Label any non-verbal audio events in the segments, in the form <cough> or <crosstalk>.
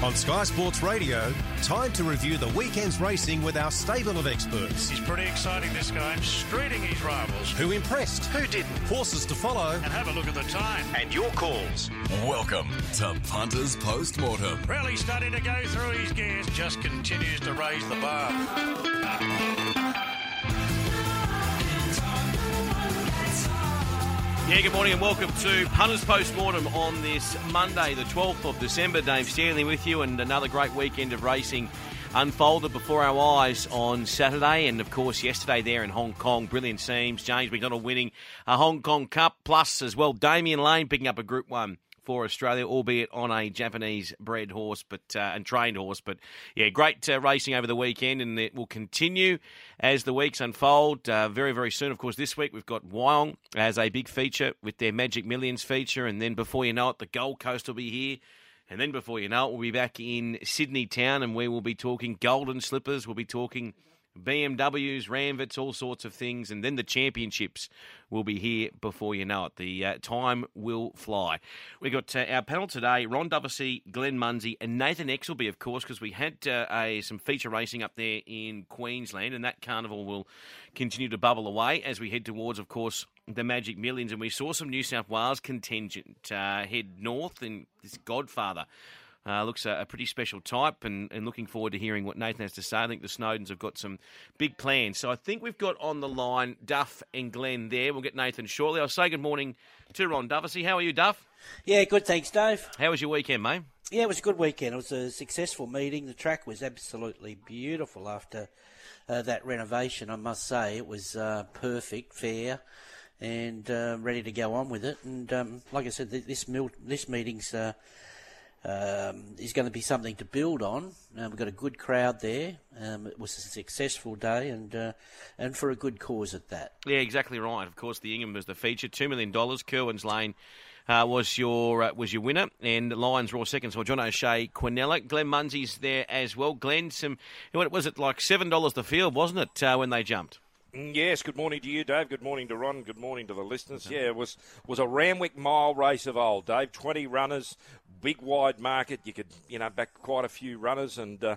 On Sky Sports Radio, time to review the weekend's racing with our stable of experts. He's pretty exciting, this guy. Streeting his rivals. Who impressed? Who didn't? Horses to follow. And have a look at the time. And your calls. Welcome to Punters Postmortem. Really starting to go through his gears. Just continues to raise the bar. Yeah, good morning and welcome to Punters Postmortem on this Monday, the 12th of December. Dave Stanley with you, and another great weekend of racing unfolded before our eyes on Saturday, and of course yesterday there in Hong Kong. Brilliant scenes. James McDonald winning a Hong Kong Cup, plus as well Damian Lane picking up a Group One for Australia, albeit on a Japanese bred horse, but uh, and trained horse. But yeah, great uh, racing over the weekend, and it will continue as the weeks unfold. Uh, very very soon, of course. This week we've got Wyong as a big feature with their Magic Millions feature, and then before you know it, the Gold Coast will be here. And then before you know it, we'll be back in Sydney town and we will be talking golden slippers. We'll be talking BMWs, Ranvets, all sorts of things. And then the championships will be here before you know it. The uh, time will fly. We've got uh, our panel today Ron Dufficy, Glenn Munsey, and Nathan Exelby, of course, because we had uh, a, some feature racing up there in Queensland, and that carnival will continue to bubble away as we head towards, of course, the Magic Millions. And we saw some New South Wales contingent uh, head north in this Godfather. Uh, looks a, a, pretty special type, and, and, looking forward to hearing what Nathan has to say. I think the Snowdens have got some big plans. So I think we've got on the line Duff and Glenn there. We'll get Nathan shortly. I'll say good morning to Ron Dufficy. How are you, Duff? Yeah, good. Thanks, Dave. How was your weekend, mate? Yeah, it was a good weekend. It was a successful meeting. The track was absolutely beautiful after uh, that renovation, I must say. It was uh, perfect, fair and uh, ready to go on with it. And um, like I said, this mil- this meeting's uh, um, is going to be something to build on. Uh, we've got a good crowd there. Um, it was a successful day, and uh, and for a good cause at that. Yeah, exactly right. Of course, the Ingham was the feature. Two million dollars. Kerwin's Lane. Uh, was your uh, was your winner, and Lions Roar second. So John O'Shea, Quinella, Glenn Munsey's there as well. Glenn, some what was it like seven dollars the field, wasn't it, uh, when they jumped? Mm, yes, good morning to you, Dave. Good morning to Ron. Good morning to the listeners. Yeah, it was was a Randwick mile race of old, Dave. Twenty runners, big wide market. You could you know back quite a few runners, and uh,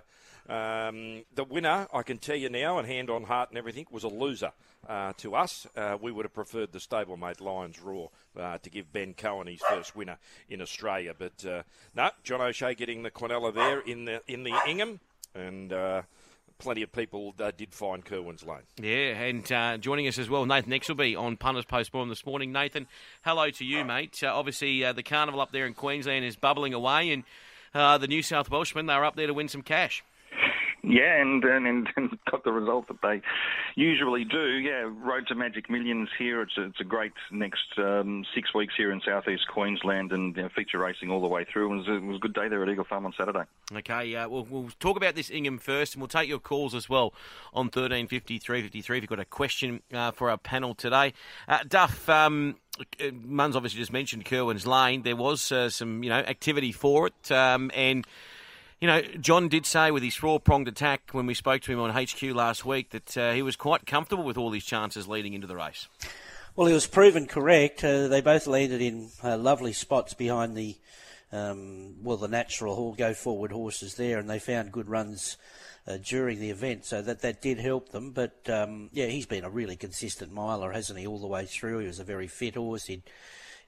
um, the winner, I can tell you now, and hand on heart and everything, was a loser uh, to us. Uh, we would have preferred the stablemate Lions Roar uh, to give Ben Cohen his first winner in Australia, but uh, no, John O'Shea getting the Quinella there in the in the Ingham, and uh, plenty of people uh, did find Kerwin's Lane. Yeah, and uh, joining us as well, Nathan Exelby on Punters Postmortem this morning. Nathan, hello to you, mate. Uh, obviously, uh, the carnival up there in Queensland is bubbling away, and uh, the New South Welshmen, they're up there to win some cash. Yeah, and, and and got the result that they usually do. Yeah, Road to Magic Millions here. It's a, it's a great next um, six weeks here in southeast Queensland and you know, feature racing all the way through. It was, a, it was a good day there at Eagle Farm on Saturday. Okay, uh, we'll, we'll talk about this Ingham first, and we'll take your calls as well on thirteen fifty three fifty three. If you've got a question uh, for our panel today, uh, Duff. Um, Mun's obviously just mentioned Kerwin's Lane. There was uh, some, you know, activity for it, um, and you know, John did say with his four pronged attack when we spoke to him on HQ last week that uh, he was quite comfortable with all his chances leading into the race. Well, he was proven correct. Uh, they both landed in uh, lovely spots behind the, um, well, the natural go forward horses there, and they found good runs uh, during the event, so that that did help them. But um, yeah, he's been a really consistent miler, hasn't he, all the way through? He was a very fit horse. He'd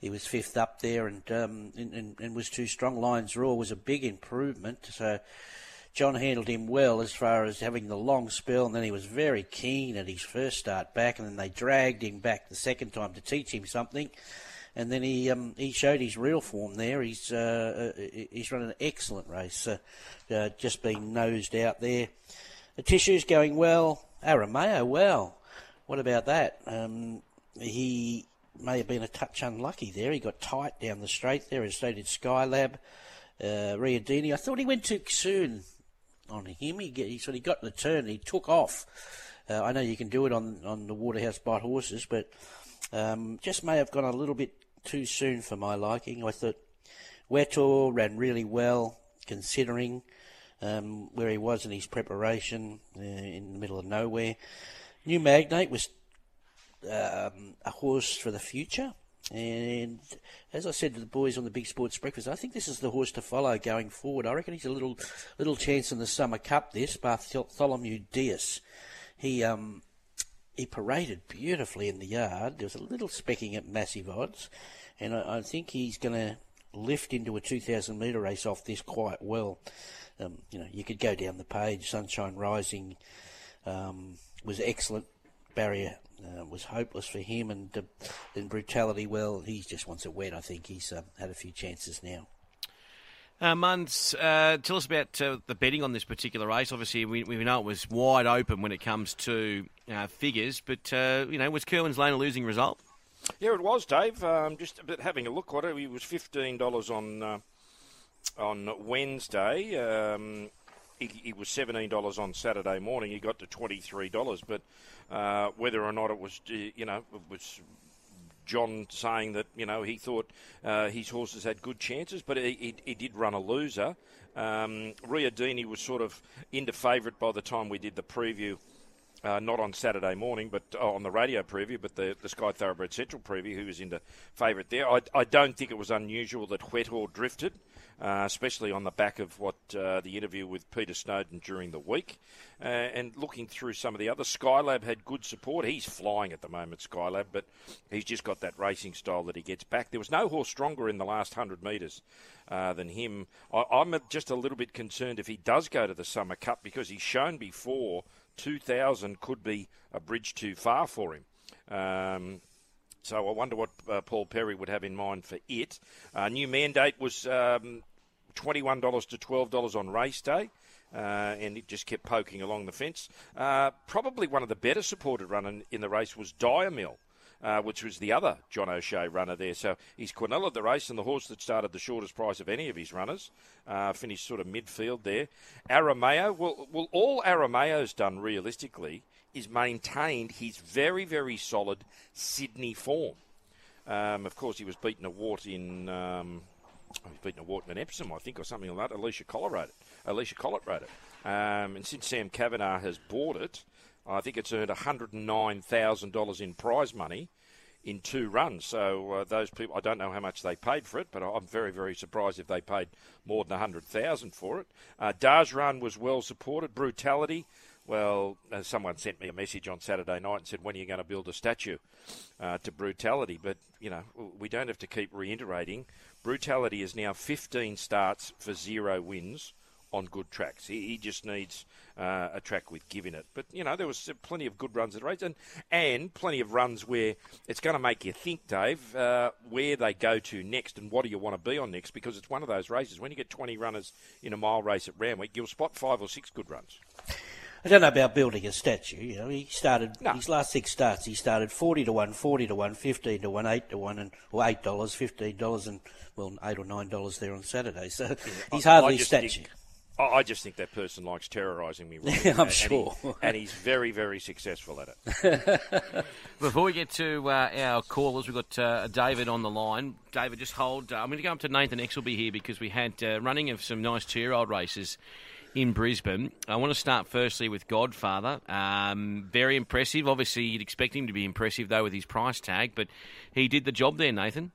he was fifth up there and, um, and, and, and, was too strong. Lions Roar was a big improvement. So John handled him well as far as having the long spell, and then he was very keen at his first start back, and then they dragged him back the second time to teach him something. And then he um, he showed his real form there. He's uh, uh, he's run an excellent race, uh, uh, just being nosed out there. The tissue's going well. Arameo, well, what about that? Um, he may have been a touch unlucky there. He got tight down the straight there, as so did Skylab. Uh, Riodini, I thought he went too soon on him. He, get, he sort of got the turn, he took off. Uh, I know you can do it on, on the Waterhouse Bott horses, but um, just may have gone a little bit too soon for my liking. I thought Huetor ran really well, considering um, where he was in his preparation uh, in the middle of nowhere. New Magnate was um, a horse for the future. and as I said to the boys on the Big Sports Breakfast, I think this is the horse to follow going forward. I reckon he's a little little chance in the Summer Cup. This Bartholomew Diaz, he um he paraded beautifully in the yard. There was a little specking at massive odds, and I, I think he's going to lift into a 2,000 metre race off this quite well. Um, you know, you could go down the page. Sunshine Rising um, was excellent. Barrier uh, was hopeless for him, and uh, then Brutality. Well, he just wants it wet. I think he's uh, had a few chances now. Uh, Muns, uh, tell us about uh, the betting on this particular race. Obviously, we, we know it was wide open when it comes to uh, figures, but uh, you know, was Kerwin's Lane a losing result? Yeah, it was, Dave. Um, just having a look at it, he was fifteen dollars on uh, on Wednesday. Um, he, he, was seventeen dollars on Saturday morning. He got to twenty three dollars, but uh, whether or not it was, you know, it was John saying that you know he thought uh, his horses had good chances, but he, he, he did run a loser. Um, Riodini was sort of into favourite by the time we did the preview. Uh, not on Saturday morning, but oh, on the radio preview, but the, the Sky Thoroughbred Central preview, who was into favourite there. I, I don't think it was unusual that Huetor drifted uh, especially on the back of what uh, the interview with Peter Snowden during the week. Uh, and looking through some of the other, Skylab had good support. He's flying at the moment, Skylab, but he's just got that racing style that he gets back. There was no horse stronger in the last 100 metres uh, than him. I, I'm just a little bit concerned if he does go to the Summer Cup because he's shown before 2000 could be a bridge too far for him. Um, so I wonder what uh, Paul Perry would have in mind for it. Uh, new mandate was um, $21 to $12 on race day. Uh, and it just kept poking along the fence. Uh, probably one of the better supported runners in the race was Diamil. Uh, which was the other John O'Shea runner there. So he's Quinella of the race and the horse that started the shortest price of any of his runners. Uh, finished sort of midfield there. Arameo, well, well, all Arameo's done realistically is maintained his very, very solid Sydney form. Um, of course, he was beaten a wart in. Um, oh, he's beaten a wart in Epsom, I think, or something like that. Alysha Collett wrote it. Alysha Collett wrote it. Um, and since Sam Kavanagh has bought it, I think it's earned $109,000 in prize money in two runs. So uh, those people, I don't know how much they paid for it, but I'm very, very surprised if they paid more than 100,000 for it. Uh, Run was well supported. Brutality well, uh, someone sent me a message on Saturday night and said, when are you going to build a statue uh, to brutality? But, you know, we don't have to keep reiterating. Brutality is now 15 starts for zero wins on good tracks. He, he just needs uh, a track with giving it. But, you know, there was plenty of good runs at the race and, and plenty of runs where it's going to make you think, Dave, uh, where they go to next and what do you want to be on next because it's one of those races. When you get 20 runners in a mile race at Randwick, you'll spot five or six good runs. I don't know about building a statue. You know, he started no. his last six starts. He started forty to one, 40 to one, 15 to one, eight to one, and or eight dollars, fifteen dollars, and well, eight or nine dollars there on Saturday. So yeah, he's hardly a statue. Think, I just think that person likes terrorising me. Really, <laughs> I'm and sure, he, and he's very, very successful at it. <laughs> Before we get to uh, our callers, we've got uh, David on the line. David, just hold. Uh, I'm going to go up to Nathan Exelby here because we had uh, running of some nice two-year-old races in Brisbane. I want to start firstly with Godfather. Um, very impressive. Obviously, you'd expect him to be impressive though with his price tag, but he did the job there, Nathan.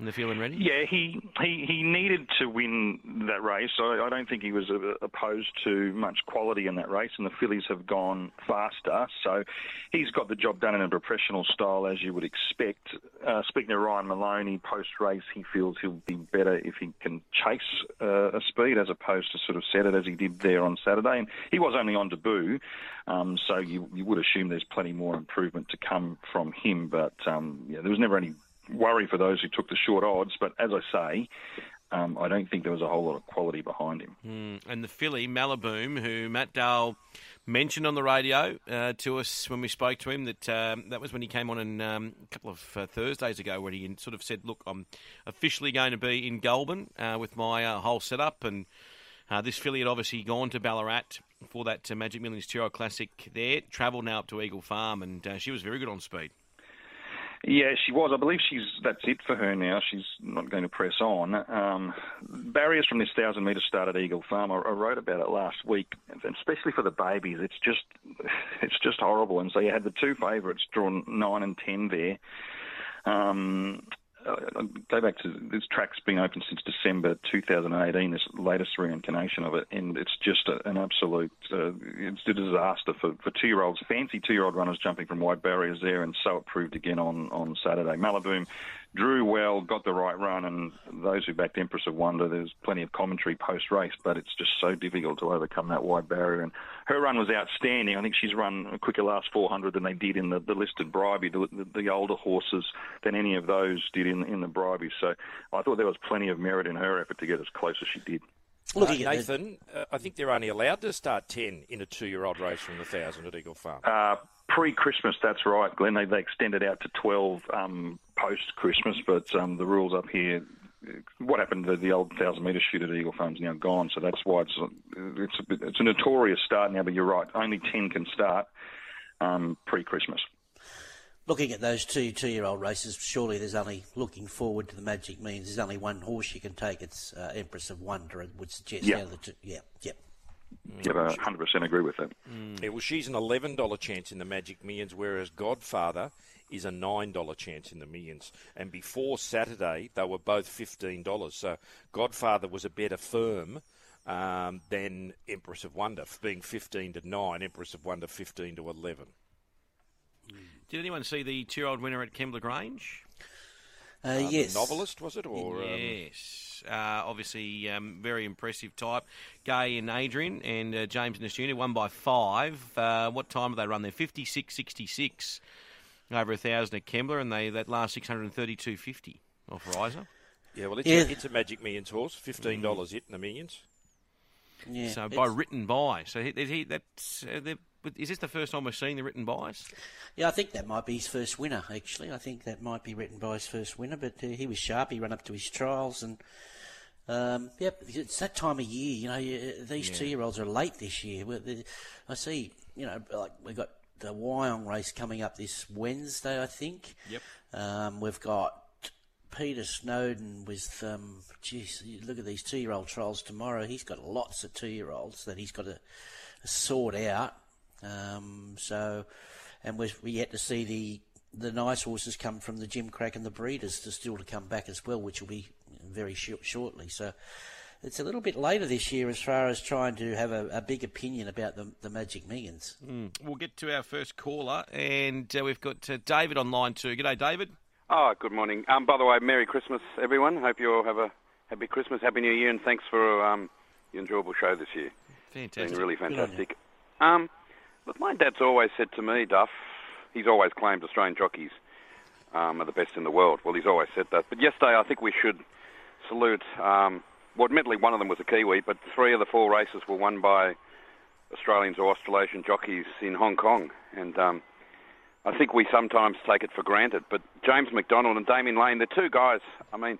They're feeling ready? Yeah, he, he, he needed to win that race. I, I don't think he was opposed to much quality in that race, and the fillies have gone faster. So he's got the job done in a professional style, as you would expect. Uh, speaking to Ryan Maloney post race, he feels he'll be better if he can chase uh, a speed as opposed to sort of set it as he did there on Saturday. And he was only on debut, um, so you, you would assume there's plenty more improvement to come from him. But um, yeah, there was never any worry for those who took the short odds. But as I say, um, I don't think there was a whole lot of quality behind him. Mm, and the filly, Malaboom, who Matt Dale mentioned on the radio uh, to us when we spoke to him, that um, that was when he came on in, um, a couple of uh, Thursdays ago, when he sort of said, Look, I'm officially going to be in Goulburn uh, with my uh, whole setup. And uh, this filly had obviously gone to Ballarat for that uh, Magic Millions Two Classic there, travelled now up to Eagle Farm, and she was very good on speed. Yeah, she was. I believe she's that's it for her now. She's not going to press on. Um, barriers from this thousand metre start at Eagle Farm. I, I, wrote about it last week, and especially for the babies, it's just <laughs> it's just horrible. And so you had the two favourites drawn nine and ten there. Um, uh, go back to this track's been open since December 2018. This latest reincarnation of it, and it's just a, an absolute uh, it's a disaster for, for two-year-olds. Fancy two-year-old runners jumping from wide barriers there, and so it proved again on on Saturday. Malibu drew well, got the right run, and those who backed Empress of Wonder, there's plenty of commentary post race, but it's just so difficult to overcome that wide barrier. And her run was outstanding. I think she's run a quicker last 400 than they did in the, the listed Bribie, the, the, the, older horses, than any of those did in, in the Bribie. So I thought there was plenty of merit in her effort to get as close as she did. Look, uh, Nathan, uh, I think they're only allowed to start 10 in a two year old race from the 1,000 at Eagle Farm. Uh, Pre Christmas, that's right, Glenn. They, they extended out to 12 um, post Christmas, but um, the rules up here what happened to the old thousand metre shoot at Eagle Farm's now gone, so that's why it's it's a, bit, it's a notorious start now. But you're right, only ten can start um, pre Christmas. Looking at those two two year old races, surely there's only looking forward to the Magic Means. There's only one horse you can take. It's uh, Empress of Wonder. It would suggest. Yeah. Two, yeah. Yeah. Yeah, I 100% agree with that. Mm. Yeah, well, she's an $11 chance in the Magic Millions, whereas Godfather is a $9 chance in the millions. And before Saturday, they were both $15. So Godfather was a better firm um, than Empress of Wonder, being 15 to 9, Empress of Wonder 15 to 11. Did anyone see the two year old winner at Kembla Grange? Uh, uh, yes. novelist, was it? Or, um, yes. Um... Uh, obviously, um, very impressive type. Gai and Adrian and uh, James and Junior won by five. Uh, what time did they run there? 56 66 over a thousand at Kembla, and they that last 632.50 off Riser. Yeah, well, it's, yeah. A, it's a Magic Millions horse. $15 mm. it in the Millions. Yeah, so by Written By. So he, he that's uh, is this the first time we're seeing the Written Bys? Yeah, I think that might be his first winner. Actually, I think that might be Written By his first winner. But uh, he was sharp. He ran up to his trials, and um, yep, it's that time of year. You know, these yeah. two-year-olds are late this year. I see. You know, like we got the Wyong race coming up this Wednesday, I think. Yep. Um, we've got Peter Snowden with, um, geez, look at these two-year-old trials tomorrow. He's got lots of two-year-olds that he's got to sort out. Um, so, and we're yet to see the the nice horses come from the Gimcrack and the breeders to still to come back as well, which will be very sh- shortly. So, it's a little bit later this year as far as trying to have a, a big opinion about the, the Magic Millions. Mm. We'll get to our first caller, and uh, we've got uh, David on line two. G'day, David. Oh, good morning. Um, by the way, Merry Christmas, everyone. Hope you all have a happy Christmas, Happy New Year, and thanks for um, the enjoyable show this year. Fantastic. Been really fantastic. Um, Look, my dad's always said to me, Duff, he's always claimed Australian jockeys um, are the best in the world. Well, he's always said that. But yesterday, I think we should salute, um, well, admittedly, one of them was a Kiwi, but three of the four races were won by Australians or Australasian jockeys in Hong Kong. And um, I think we sometimes take it for granted. But James McDonald and Damian Lane, they're two guys, I mean,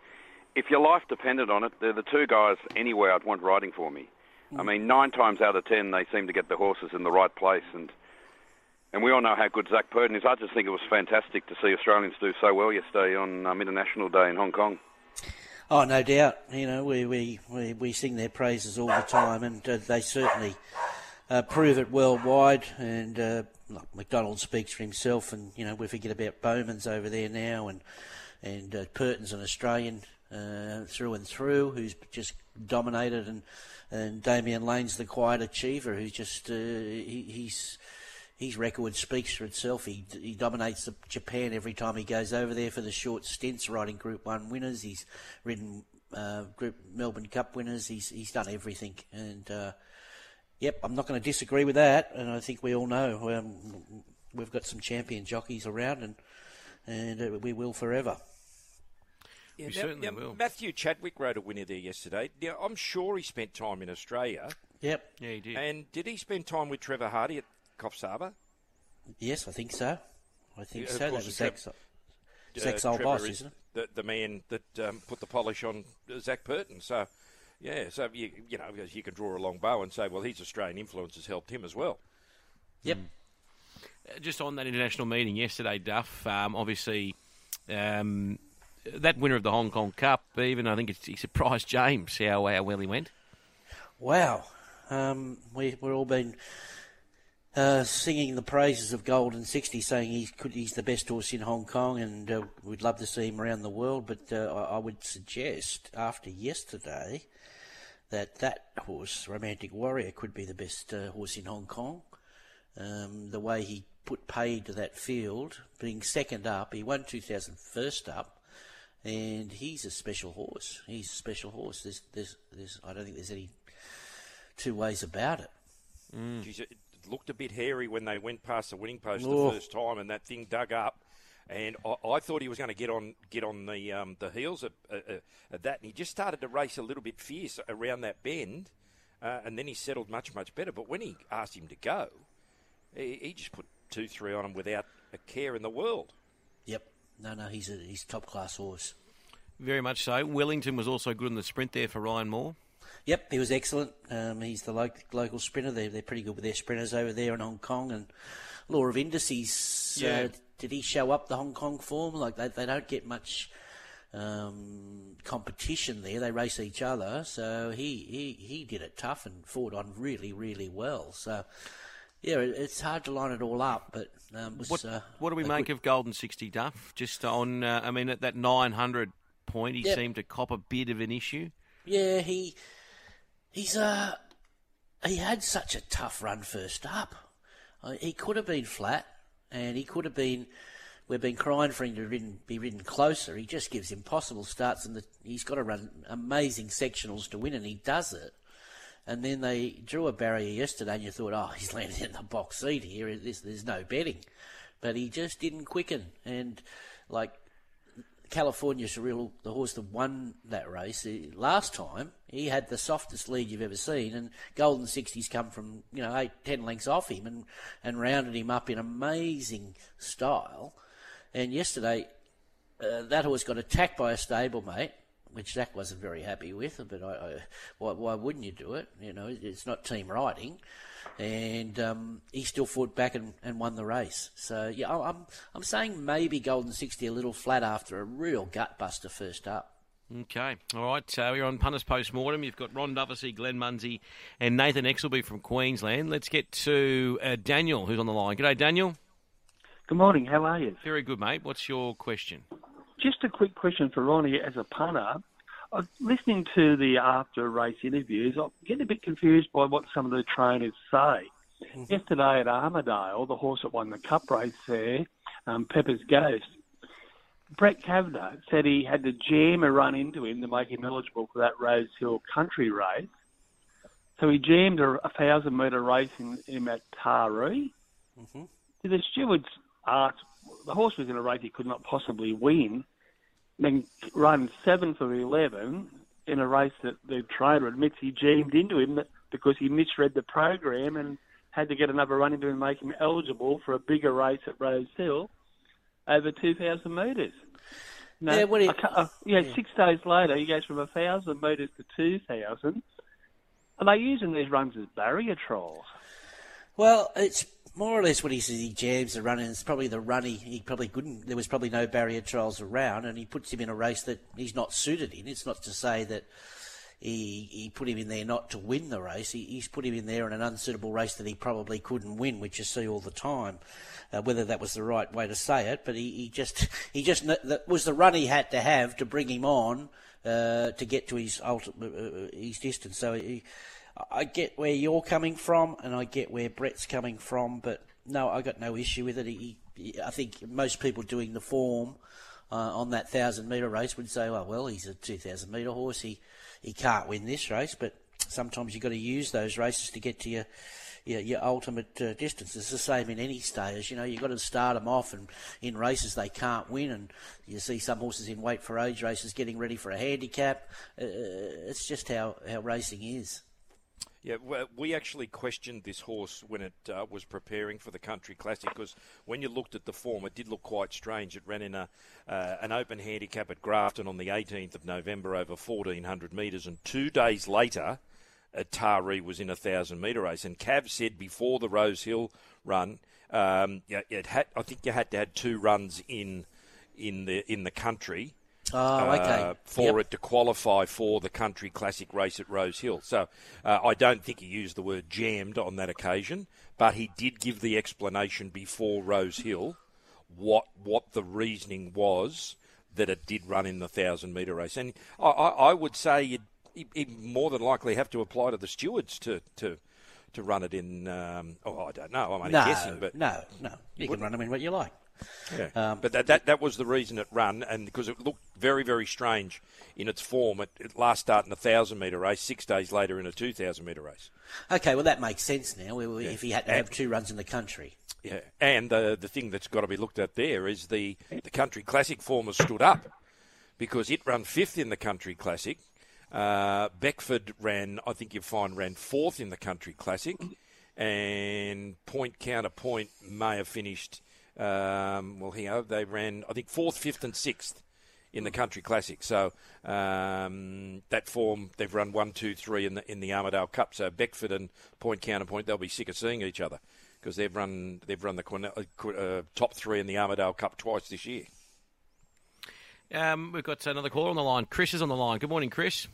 if your life depended on it, they're the two guys anywhere I'd want riding for me. I mean, nine times out of ten, they seem to get the horses in the right place, and and we all know how good Zac Purton is. I just think it was fantastic to see Australians do so well yesterday on um, International Day in Hong Kong. Oh, no doubt. You know, we we, we, we sing their praises all the time, and uh, they certainly uh, prove it worldwide. And uh, McDonald speaks for himself, and you know we forget about Bowman's over there now, and and uh, Purton's an Australian uh, through and through, who's just dominated and and Damian Lane's the quiet achiever who just uh, he, he's his record speaks for itself. He he dominates Japan every time he goes over there for the short stints, riding Group One winners. He's ridden uh, Group Melbourne Cup winners. He's he's done everything, and uh, yep, I'm not going to disagree with that. And I think we all know um, we've got some champion jockeys around, and and uh, we will forever. Yeah, we now, certainly now, will. Matthew Chadwick wrote a winner there yesterday. Now, I'm sure he spent time in Australia. Yep. Yeah, he did. And did he spend time with Trevor Hardy at Coffs Harbour? Yes, I think so. I think yeah, so. That was Zac's, uh, Zac's old boss, is isn't it? The, the man that um, put the polish on Zac Purton. So, yeah, so you, you know, you can draw a long bow and say, well, his Australian influence has helped him as well. Yep. Mm. Just on that international meeting yesterday, Duff, um, obviously um, that winner of the Hong Kong Cup, even I think he surprised James how, how well he went. Wow, um, we we're all been uh, singing the praises of Golden Sixty, saying he's, could, he's the best horse in Hong Kong and uh, we'd love to see him around the world. But uh, I, I would suggest after yesterday that that horse, Romantic Warrior, could be the best uh, horse in Hong Kong. Um, the way he put paid to that field, being second up, he won 2000 first up, and he's a special horse. He's a special horse. There's, there's, there's, I don't think there's any two ways about it. Geez, it looked a bit hairy when they went past the winning post Oh. the first time, and that thing dug up. And I, I thought he was going to get on get on the um, the heels of, uh, uh, of that, and he just started to race a little bit fierce around that bend, uh, and then he settled much much better. But when he asked him to go, he, he just put two three on him without a care in the world. No, no, he's a he's top class horse. Very much so. Wellington was also good in the sprint there for Ryan Moore. Yep, he was excellent. Um, he's the lo- local sprinter. They're, they're pretty good with their sprinters over there in Hong Kong. And Law of Indices, Yeah. uh, did he show up the Hong Kong form? Like they, they don't get much um, competition there. They race each other. So he, he, he did it tough and fought on really, really well. So, yeah, it's hard to line it all up. But um, was, What, uh, what do we make good- of Golden Sixty Duff? Just on, uh, I mean, at that 900 point, he Yep. seemed to cop a bit of an issue. Yeah, he he's uh he had such a tough run first up. Uh, he could have been flat, and he could have been. We've been crying for him to ridden, be ridden closer. He just gives impossible starts, and the, he's got to run amazing sectionals to win, and he does it. And then they drew a barrier yesterday, and you thought, oh, he's landed in the box seat here. There's, there's no betting, but he just didn't quicken. And like California's the real the horse that won that race last time. He had the softest lead you've ever seen, and Golden Sixties come from you know eight ten lengths off him and and rounded him up in amazing style. And yesterday, uh, that horse got attacked by a stablemate, which Zac wasn't very happy with. But I, I, why, why wouldn't you do it? You know, it's not team riding, and um, he still fought back and, and won the race. So yeah, I- I'm I'm saying maybe Golden Sixty a little flat after a real gutbuster first up. Okay. All right. Uh, we're on Punters Post Mortem. You've got Ron Dufficy, Glenn Munsey, and Nathan Exelby from Queensland. Let's get to uh, Daniel, who's on the line. G'day, Daniel. Good morning. How are you? Very good, mate. What's your question? Just a quick question for Ronnie as a punter. Listening to the after race interviews, I'm getting a bit confused by what some of the trainers say. Yesterday at Armidale, the horse that won the cup race there, um, Pepper's Ghost, Brett Cavanough said he had to jam a run into him to make him eligible for that Rose Hill Country race. So he jammed a, a thousand metre race in him at Taree. Did the stewards ask, the horse was in a race he could not possibly win, then run seven for 11 in a race that the trainer admits he jammed into him because he misread the program and had to get another run into him and make him eligible for a bigger race at Rose Hill over 2,000 metres. No, Yeah, what you- I uh, yeah, six days later, he goes from 1,000 metres to 2,000. Are they using these runs as barrier trials? Well, it's more or less what he says. He jams the run, and it's probably the run he, he probably couldn't. There was probably no barrier trials around, and he puts him in a race that he's not suited in. It's not to say that he he put him in there not to win the race. He, he's put him in there in an unsuitable race that he probably couldn't win, which you see all the time. Uh, whether that was the right way to say it, but he, he just <laughs> he just that was the run he had to have to bring him on uh, to get to his ultimate uh, his distance. So he, I get where you're coming from, and I get where Brett's coming from, but no, I got no issue with it. He, he, I think most people doing the form uh, on that thousand metre race would say, "Oh well, he's a two thousand metre horse. He he can't win this race." But sometimes you've got to use those races to get to your your, your ultimate uh, distance. It's the same in any stayers. You know, you've got to start them off, and in races they can't win. And you see some horses in weight for age races getting ready for a handicap. Uh, it's just how, how racing is. Yeah, we actually questioned this horse when it uh, was preparing for the Country Classic because when you looked at the form, it did look quite strange. It ran in a uh, an open handicap at Grafton on the 18th of November over 1400 metres, and two days later, at Taree was in a thousand metre race. And Cav said before the Rose Hill run, um, yeah, it had, I think you had to have two runs in in the in the country. Oh, okay. uh, for Yep. it to qualify for the country classic race at Rose Hill. So uh, I don't think he used the word jammed on that occasion, but he did give the explanation before Rose Hill what what the reasoning was that it did run in the thousand metre race. And I, I, I would say you'd, you'd- you'd more than likely have to apply to the stewards to to, to run it in. Um, oh, I don't know. I'm only no, guessing, but no, no. You can run them in what you like. Yeah. Um, but that, that that was the reason it ran, and because it looked very very strange in its form. It, it last start in a thousand metre race, six days later in a two thousand metre race. Okay, well that makes sense now. we- we- Yeah. If he had to have two runs in the country. Yeah, and the the thing that's got to be looked at there is the the country classic form has stood up because it ran fifth in the country classic. Uh, Beckford ran, I think you find, ran fourth in the country classic, and point counter point may have finished. Um, well, here they ran, I think, fourth, fifth, and sixth in the country classic. So um, that form they've run one, two, three in the in the Armidale Cup. So Beckford and point counterpoint they'll be sick of seeing each other because they've run they've run the uh, uh, top three in the Armidale Cup twice this year. Um, we've got another caller on the line. Chris is on the line. Good morning, Chris.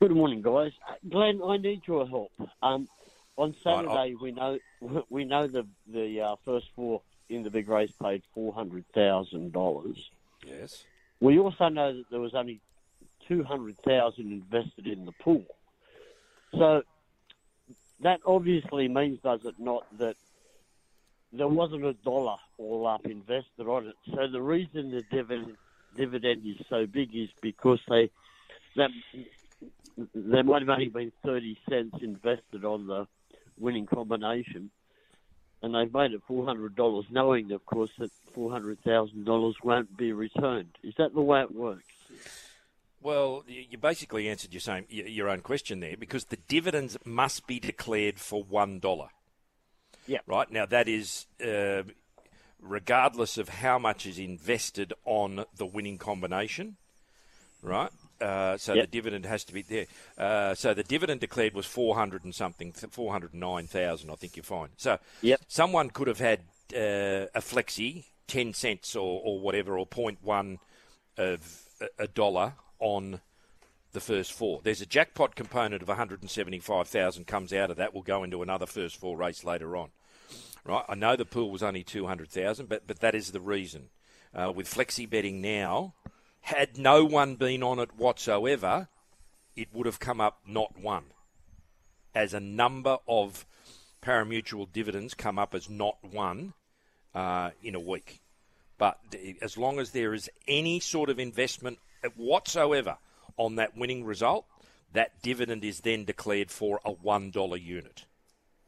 Good morning, guys. Uh, Glenn, I need your help. Um, on Right, Saturday, we know <laughs> we know the the uh, first four in the big race paid four hundred thousand dollars. Yes. We also know that there was only two hundred thousand invested in the pool. So that obviously means, does it not, that there wasn't a dollar all up invested on it. So the reason the dividend dividend is so big is because they that there might have only been thirty cents invested on the winning combination, and they've made it four hundred dollars, knowing, of course, that four hundred thousand dollars won't be returned. Is that the way it works? Well, you basically answered your same your own question there because the dividends must be declared for one dollar. Yeah. Right now, that is uh, regardless of how much is invested on the winning combination. Right. Uh, so Yep. the dividend has to be there. Uh, so the dividend declared was four hundred and something, four hundred nine thousand, I think you find. So Yep. someone could have had uh, a flexi, ten cents or, or whatever, or 0.1 of a, dollar on the first four. There's a jackpot component of 175,000 comes out of that. Will go into another first four race later on. Right? I know the pool was only 200,000, but but that is the reason. Uh, with flexi betting now, had no one been on it whatsoever, it would have come up not one. As a number of parimutuel dividends come up as not one uh, in a week. But as long as there is any sort of investment whatsoever on that winning result, that dividend is then declared for a $1 unit.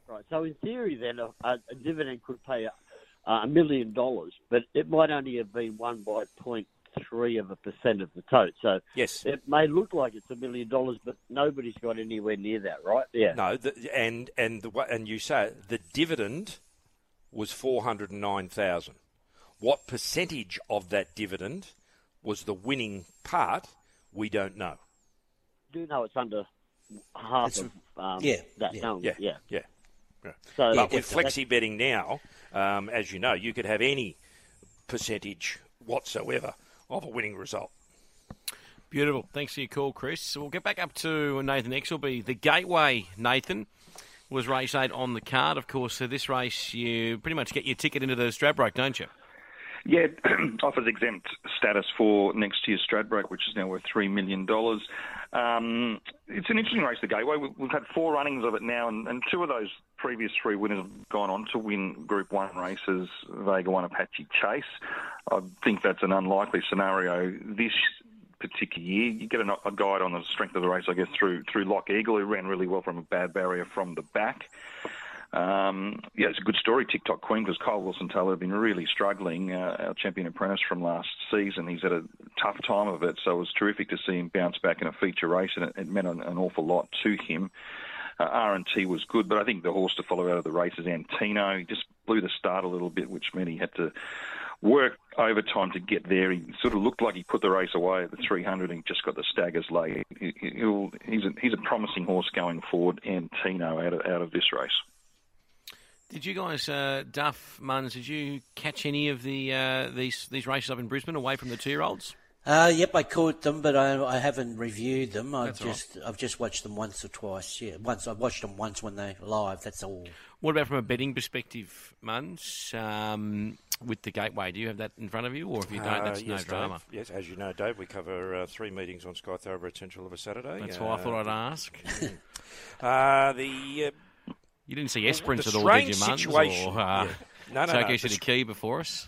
Right. So in theory, then a, a, dividend could pay a, a million dollars, but it might only have been one by point three of a percent of the total. So Yes. it may look like it's a million dollars, but nobody's got anywhere near that, right? Yeah. No, the, and and the and you say the dividend was four hundred and nine thousand. What percentage of that dividend was the winning part? We don't know. do know it's under half It's- of um, yeah, that yeah. number. Yeah, Yeah. yeah. yeah. So but with that's- flexi betting now, um, as you know, you could have any percentage whatsoever of a winning result. Beautiful. Thanks for your call, Chris. So we'll get back up to Nathan Exelby. The Gateway, Nathan, was race eight on the card. Of course, so this race, you pretty much get your ticket into the Stradbroke, don't you? Yeah, <clears throat> offers exempt status for next year's Stradbroke, which is now worth $3 million. Um, it's an interesting race, the Gateway. We- We've had four runnings of it now, and, and two of those previous three winners have gone on to win Group 1 races, Vega 1 Apache Chase. I think that's an unlikely scenario this particular year. You get a, a guide on the strength of the race, I guess, through through Lock Eagle, who ran really well from a bad barrier from the back. Um, yeah, it's a good story, TikTok Queen, because Kyle Wilson Taylor had been really struggling, uh, our champion apprentice from last season. He's had a tough time of it, so it was terrific to see him bounce back in a feature race, and it, it meant an, an awful lot to him. Uh, R&T was good, but I think the horse to follow out of the race is Antino. He just blew the start a little bit, which meant he had to work overtime to get there. He sort of looked like he put the race away at the 300 and just got the staggers late. He, he's, a, he's a promising horse going forward, Antino, out of, out of this race. Did you guys, uh, Duff, Muns, did you catch any of the uh, these these races up in Brisbane away from the two-year-olds? Uh, yep, I caught them, but I, I haven't reviewed them. I've That's all right. just I've just watched them once or twice. Yeah, once I've watched them once when they live. That's all. What about from a betting perspective, Muns? Um, with the gateway, do you have that in front of you, or if you don't, Uh, that's yes, no drama. Dave. Yes, as you know, Dave, we cover uh, three meetings on Sky Thoroughbred Central of a Saturday. That's why I thought I'd ask. <laughs> Uh, the uh, You didn't see Esperance the at all, did you, Muns? situation- Or, uh, Yeah. No, no, Tokyo no. City Key before us.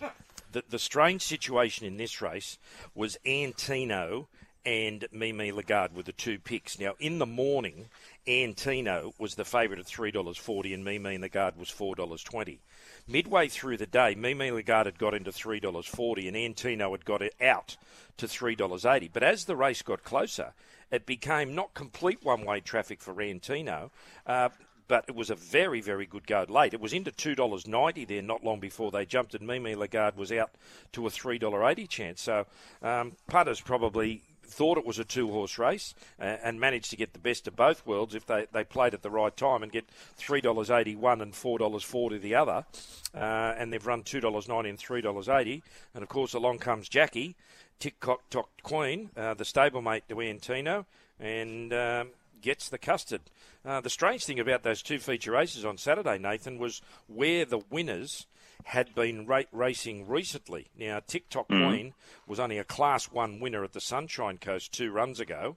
the, the strange situation in this race was Antino and Mimi Lagarde were the two picks. Now, in the morning, Antino was the favourite at $3.40 and Mimi Lagarde was $4.20. Midway through the day, Mimi Lagarde had got into $3.40 and Antino had got it out to $3.80. But as the race got closer, it became not complete one-way traffic for Antino, uh, but it was a very, very good go late. It was into $2.90 there not long before they jumped, and Mimi Lagarde was out to a $3.80 chance. So um, punters probably thought it was a two-horse race uh, and managed to get the best of both worlds if they, they played at the right time and get $3.81 and $4.40 the other. Uh, and they've run $2.90 and $3.80. And, of course, along comes Jackie, TikTok Queen, uh, the stablemate to Antino, and um, gets the custard. Uh, the strange thing about those two feature races on Saturday, Nathan, was where the winners had been ra- racing recently. Now, TikTok Mhm. Queen was only a Class 1 winner at the Sunshine Coast two runs ago.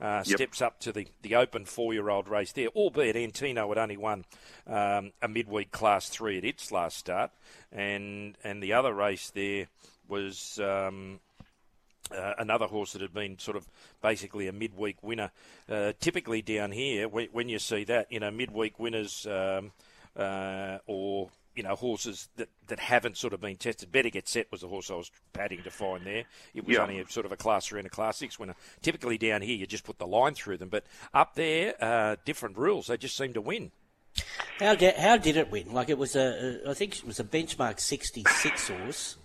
Uh, Yep. Steps up to the, the open four year old race there, albeit Antino had only won um, a midweek Class 3 at its last start. And, and the other race there was. Um, uh, another horse that had been sort of basically a midweek winner. Uh, typically down here, when, when you see that, you know, midweek winners um, uh, or you know horses that, that haven't sort of been tested. Better get set was the horse I was padding to find there. It was Yeah. only a, sort of a class three and a class six winner. Typically down here, you just put the line through them, but up there, uh, different rules. They just seem to win. How did, how did it win? Like it was a, a I think it was a benchmark 66 horse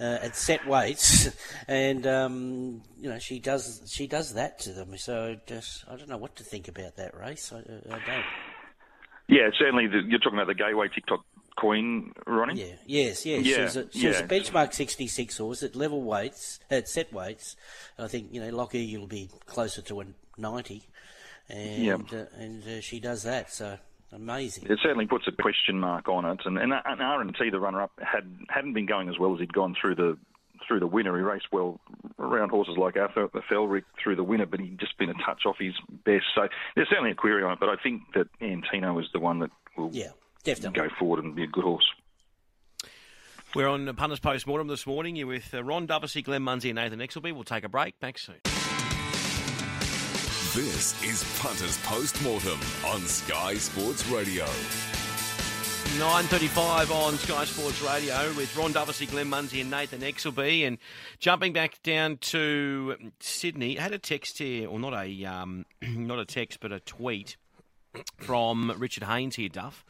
uh, at set weights, <laughs> and um, you know she does she does that to them. So just I don't know what to think about that race. I, I don't. Yeah, certainly. The, you're talking about the Gateway TikTok Queen, Ronnie. Yeah. Yes. Yes. Yeah, She was a, she was a benchmark 66 horse at level weights at set weights. I think you know Lockie will be closer to a 90, and Yeah. uh, and uh, she does that. So amazing. It certainly puts a question mark on it, and and, and R and T, the runner-up, had hadn't been going as well as he'd gone through the through the winner. He raced well around horses like Arthur at the Felric through the winner, but he'd just been a touch off his best. So there's certainly a query on it, but I think that Antino is the one that will Yeah, definitely. go forward and be a good horse. We're on Punters Post Mortem this morning. You're with uh, Ron Dufficy, Glenn Munsey, and Nathan Exelby. We'll take a break. Back soon. This is Punters Post Mortem on Sky Sports Radio. 9.35 on Sky Sports Radio with Ron Dufficy, Glenn Munsey and Nathan Exelby. And jumping back down to Sydney, I had a text here, or not a, um, <clears throat> not a text, but a tweet from Richard Haynes here, Duff.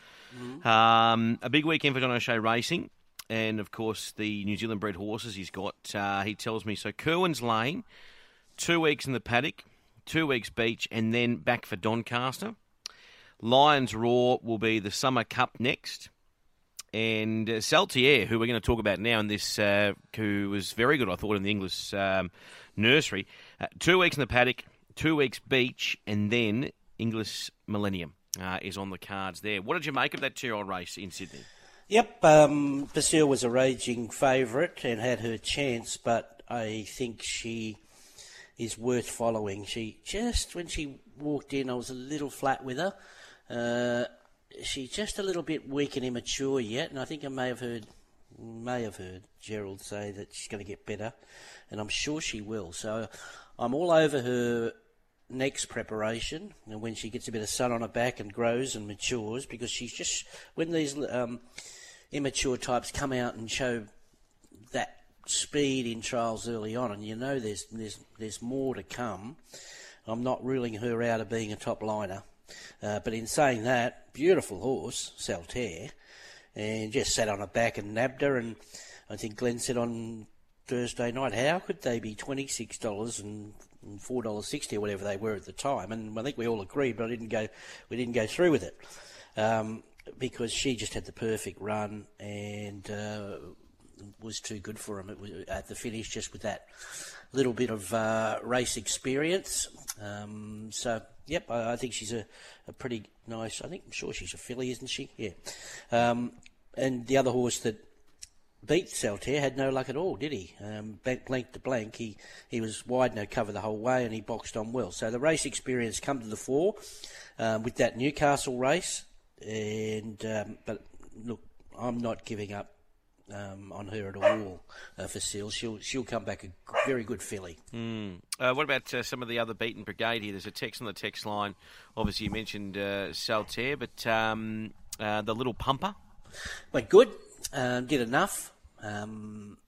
Um, a big weekend for Don O'Shea Racing. And, of course, the New Zealand bred horses he's got. Uh, he tells me, so Kerwin's Lane, two weeks in the paddock, two weeks beach, and then back for Doncaster. Lions Roar will be the Summer Cup next. And uh, Saltaire, who we're going to talk about now, in this, uh, who was very good, I thought, in the Inglis um, nursery. Uh, two weeks in the paddock, two weeks beach, and then Inglis Millennium uh, is on the cards there. What did you make of that two-year-old race in Sydney? Yep, um, Basile was a raging favourite and had her chance, but I think she is worth following. She just when she walked in, I was a little flat with her. Uh, she's just a little bit weak and immature yet, and I think I may have heard may have heard Gerald say that she's going to get better, and I'm sure she will. So I'm all over her next preparation and when she gets a bit of sun on her back and grows and matures because she's just when these um, immature types come out and show that speed in trials early on and you know there's there's there's more to come I'm not ruling her out of being a top liner uh, but in saying that beautiful horse Saltaire and just sat on her back and nabbed her and I think Glenn said on Thursday night how could they be $26 and and four dollars sixty or whatever they were at the time, and I think we all agreed, but I didn't go. We didn't go through with it um, because she just had the perfect run, and uh, was too good for him. It was at the finish, just with that little bit of uh, race experience. Um, so, yep, I, I think she's a, a, pretty nice. I think I'm sure she's a filly, isn't she? Yeah. Um, and the other horse that beat Saltaire had no luck at all, did he? Um, blank to blank, he he was wide no cover the whole way, and he boxed on well. So the race experience come to the fore um, with that Newcastle race, and um, but look, I'm not giving up um, on her at all uh, for Seal. She'll she'll come back a very good filly. Mm. Uh, what about uh, some of the other beaten brigade here? There's a text on the text line. Obviously, you mentioned uh, Saltaire, but um, uh, the little pumper went good. Um, did enough. Um,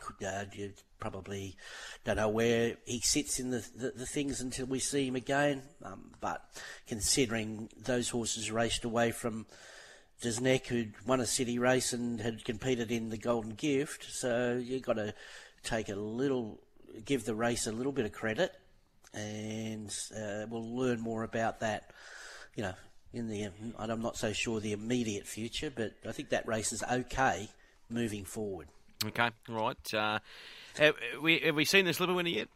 could, uh, you probably don't know where he sits in the, the, the things until we see him again. Um, but considering those horses raced away from Desneck, who'd won a city race and had competed in the Golden Gift, so you've got to take a little, give the race a little bit of credit, and uh, we'll learn more about that. You know, in the I'm not so sure the immediate future, but I think that race is okay moving forward. Okay, right. Uh, have, we, have we seen the slipper winner yet?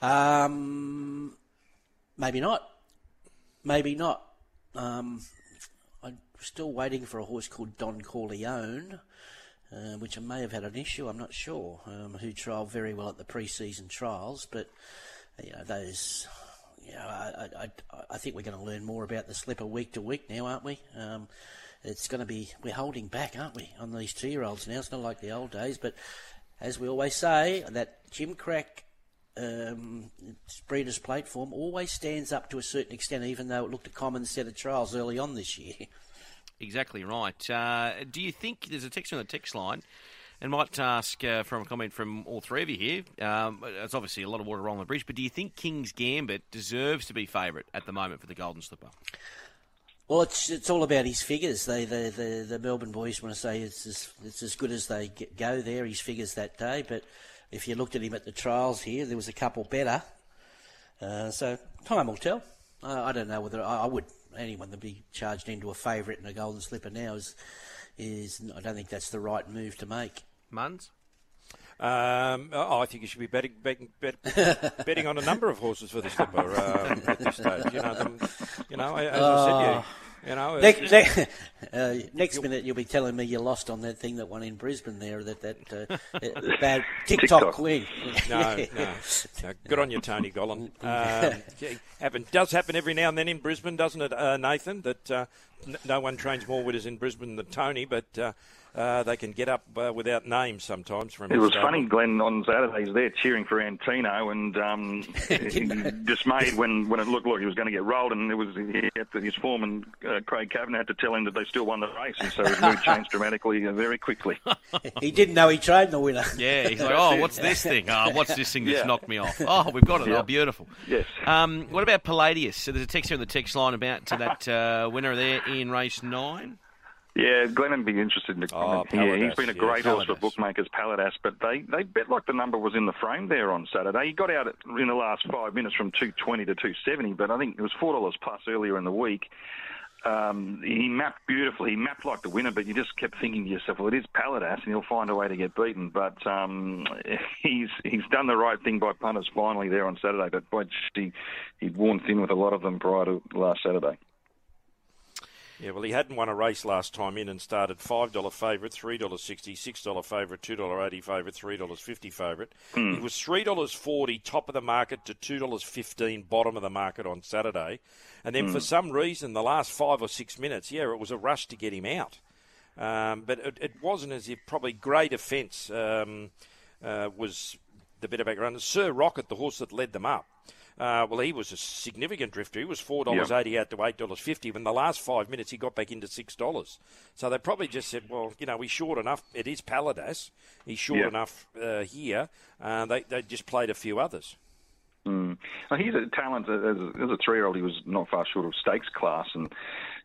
Um, maybe not. Maybe not. Um, still waiting for a horse called Don Corleone, uh, which I may have had an issue. I'm not sure. Um, who trialled very well at the pre-season trials, but you know those. You know, I, I, I think we're going to learn more about the slipper week to week now, aren't we? Um, it's going to be we're holding back, aren't we, on these two-year-olds now? It's not like the old days, but as we always say, that Gimcrack um, breeders' platform always stands up to a certain extent, even though it looked a common set of trials early on this year. <laughs> Exactly right. Uh, do you think there's a text on the text line? And might ask uh, from a comment from all three of you here. Um, it's obviously a lot of water on the bridge, but do you think King's Gambit deserves to be favourite at the moment for the Golden Slipper? Well, it's it's all about his figures. They the the, the Melbourne boys want to say it's as, it's as good as they go there. His figures that day, but if you looked at him at the trials here, there was a couple better. Uh, so time will tell. Uh, I don't know whether I, I, would anyone to be charged into a favourite and a golden slipper now is is I don't think that's the right move to make. Muns. Um, oh, I think you should be betting, betting, bet, <laughs> betting on a number of horses for the slipper um, at this stage. You know, them, you know, as I said, you, you know, next, next, <laughs> uh, next minute you'll be telling me you lost on that thing that won in Brisbane there, that that uh, <laughs> bad TikTok, TikTok. queen. <laughs> no, no, no, good on you, Tony Gollan. Um, happen, does happen every now and then in Brisbane, doesn't it, uh, Nathan? That uh, n- no one trains more winners in Brisbane than Tony, but uh, they can get up uh, without names sometimes. From it was funny, Glenn, on Saturdays there cheering for Antino and um, <laughs> dismayed when, when it looked like he was going to get rolled, and it was his foreman uh, Craig Kavanagh had to tell him that they still won the race, and so his mood changed dramatically uh, very quickly. <laughs> he didn't know he trained the winner. Yeah, he's like, oh, what's this thing? <laughs> Oh, what's this thing that's yeah. knocked me off? Oh, we've got it. Yeah. Oh, beautiful. Yes. Um, what about Paladas? So there's a text here on the text line about to that uh, winner there in race nine. Yeah, Glenn would be interested in the comment oh, here. He's been a great yeah, horse for bookmakers, Paladas, but they, they bet like the number was in the frame there on Saturday. He got out in the last five minutes from 220 to 270, but I think it was $4 plus earlier in the week. Um, he mapped beautifully. He mapped like the winner, but you just kept thinking to yourself, well, it is Paladas, and he'll find a way to get beaten. But um, <laughs> he's he's done the right thing by punters finally there on Saturday. But boy, he, he'd worn thin with a lot of them prior to last Saturday. Yeah, well, he hadn't won a race last time in and started $5 favourite, $3.60, $6 favourite, $2.80 favourite, $3.50 favourite. Mm. He was $3.40 top of the market to $2.15 bottom of the market on Saturday. And then mm. for some reason, the last five or six minutes, yeah, it was a rush to get him out. Um, but it, it, wasn't as if probably Great Offence um, uh, was the better background. Sir Rocket, the horse that led them up, uh, well, he was a significant drifter. He was four dollars yep. eighty out to eight dollars fifty. In the last five minutes, he got back into six dollars. So they probably just said, "Well, you know, he's short enough. It is Paladas. He's short yep. enough uh, here." Uh, they they just played a few others. Mm. He's a talent as, as a three-year-old. He was not far short of stakes class, and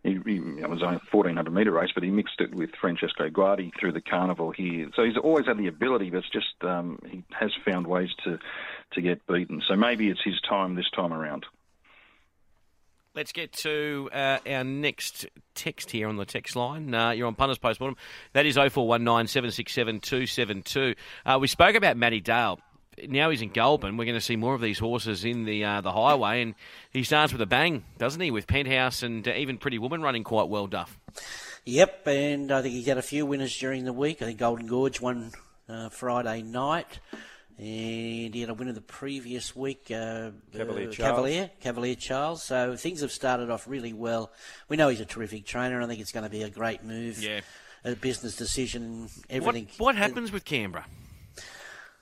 he, he it was a 1400 metre race, but he mixed it with Francesco Guardi through the carnival here. So he's always had the ability, but it's just um, he has found ways to to get beaten. So maybe it's his time this time around. Let's get to uh, our next text here on the text line. Uh, you're on Punters Postmortem. That is 0419 767 272. Uh, we spoke about Matty Dale. Now he's in Goulburn. We're going to see more of these horses in the uh, the highway, and he starts with a bang, doesn't he? With Penthouse and uh, even Pretty Woman running quite well, Duff. Yep, and I think he's had a few winners during the week. I think Golden Gorge won uh, Friday night, and he had a winner the previous week. Uh, Cavalier uh, Charles. Cavalier, Cavalier Charles. So things have started off really well. We know he's a terrific trainer. and I think it's going to be a great move. Yeah. A business decision, What, everything. what happens with Canberra?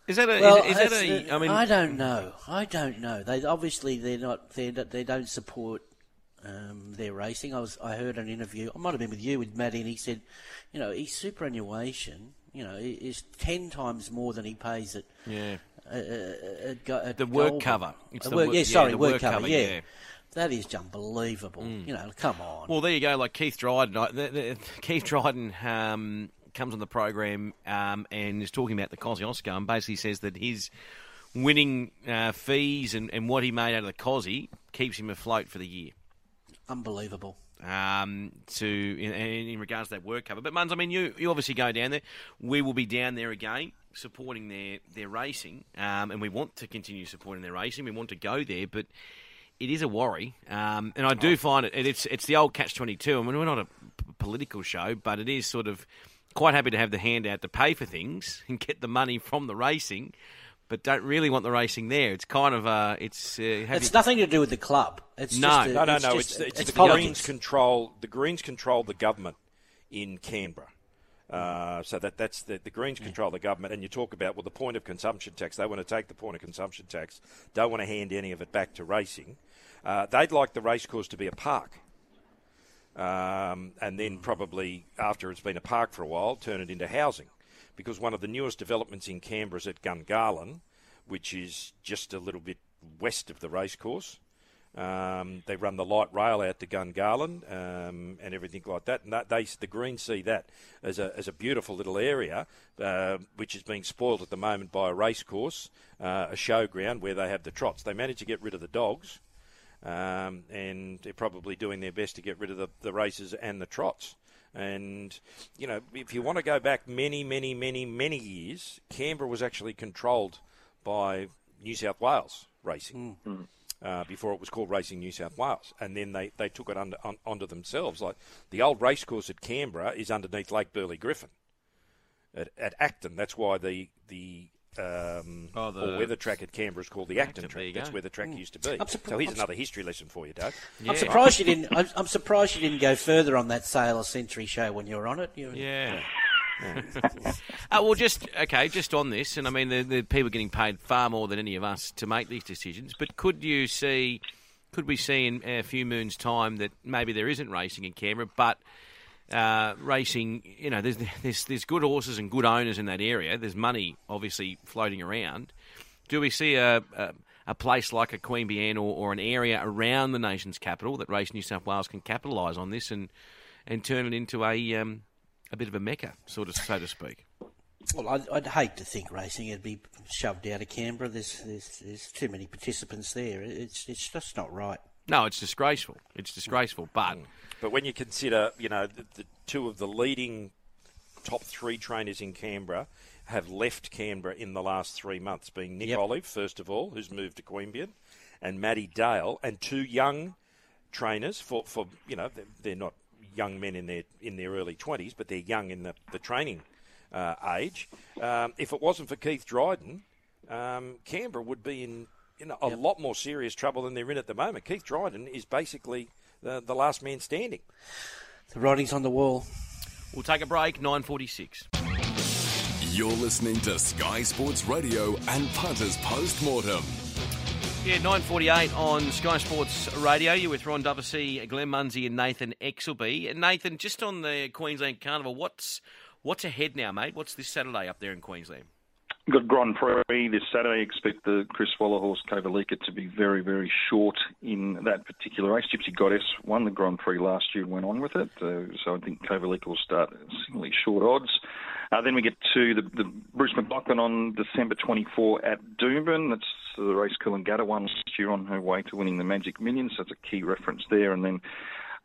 Is that a? Well, is, is that a? uh, I mean, I don't know. I don't know. They obviously they're not. They're, they don't support um, their racing. I was. I heard an interview. I might have been with you with Matty, and he said, you know, his superannuation, you know, is ten times more than he pays it. Yeah. Uh, uh, at The work cover. It's Uh, the work- work- yeah, sorry, the work, work cover. cover, yeah. yeah. Mm. that is unbelievable. You know, come on. Well, there you go. Like Keith Dryden, I- the, the, Keith Dryden um, comes on the program um, and is talking about the Kosciuszko and basically says that his winning uh, fees and, and what he made out of the Cosy keeps him afloat for the year. Unbelievable. Um, to in, in, regards to that work cover, but Muns, I mean, you you obviously go down there. We will be down there again, supporting their their racing, um, and we want to continue supporting their racing. We want to go there, but it is a worry, um, and I do find it. It's it's the old catch twenty two. I mean, we're not a p- political show, but it is sort of quite happy to have the handout to pay for things <laughs> and get the money from the racing, but don't really want the racing there. It's kind of uh, it's uh, It's you- nothing to do with the club. It's No. just a, No, no, it's no. just- It's, it's, the politics. Greens control. The Greens control the government in Canberra. Uh, so that that's the, the Greens control the government, and you talk about well the point of consumption tax. They want to take the point of consumption tax, don't want to hand any of it back to racing. Uh, they'd like the racecourse to be a park, um, and then probably after it's been a park for a while, turn it into housing, because one of the newest developments in Canberra is at Gungahlin, which is just a little bit west of the racecourse. Um, they run the light rail out to Gungahlin um, and everything like that. And that, they, the Greens see that as a, as a beautiful little area, uh, which is being spoiled at the moment by a racecourse, uh, a showground where they have the trots. They managed to get rid of the dogs, um, and they're probably doing their best to get rid of the, the races and the trots. And, you know, if you want to go back many, many, many, many years, Canberra was actually controlled by New South Wales racing uh, before it was called Racing New South Wales, and then they, they took it under, on, onto themselves. Like the old racecourse at Canberra is underneath Lake Burley Griffin at, at Acton. That's why the the um, Oh, the- all-weather track at Canberra is called the Acton Acton, track. That's go. where the track used to be. I'm surpri- so here's I'm another history lesson for you, Doug. I'm surprised you didn't. I'm, I'm surprised you didn't go further on that Sailor Century show when you were on it. You, Yeah. <laughs> uh, well, just okay, just on this, and I mean, the, the people are getting paid far more than any of us to make these decisions. But could you see, could we see in a few moons' time that maybe there isn't racing in Canberra, but uh, racing, you know, there's, <laughs> there's there's good horses and good owners in that area. There's money obviously floating around. Do we see a, a, a place like a Queen Queanbeyan or, or an area around the nation's capital that Race New South Wales can capitalise on this and and turn it into a um, a bit of a mecca, sort of so to speak? Well, I'd, I'd hate to think racing would be shoved out of Canberra. There's, there's there's too many participants there. It's it's just not right. No, it's disgraceful. It's disgraceful. But But when you consider, you know, the, the two of the leading top three trainers in Canberra have left Canberra in the last three months, being Nick Yep. Olive, first of all, who's moved to Queanbeyan, and Matty Dale, and two young trainers for, for you know, they're, they're not young men in their in their early 20s, but they're young in the, the training uh, age. Um, if it wasn't for Keith Dryden, um, Canberra would be in you know, a lot more serious trouble than they're in at the moment. Keith Dryden is basically the, the last man standing. The writing's on the wall. we'll take a break. Nine forty-six. You're listening to Sky Sports Radio and Punters Postmortem. Yeah, 9.48 on Sky Sports Radio. You're with Ron Dufficy, Glenn Munsey and Nathan Exelby. And Nathan, just on the Queensland Carnival, what's what's ahead now, mate? What's this Saturday up there in Queensland? Good Grand Prix this Saturday. Expect the Chris Waller horse Kovalika to be very, very short in that particular race. Gypsy Goddess won the Grand Prix last year and went on with it, uh, so I think Kovalika will start similarly short odds. Uh, then we get to the, the Bruce McLachlan on December 24 at Doomben. That's the race Coolangatta won last year on her way to winning the Magic Millions. So that's a key reference there. And then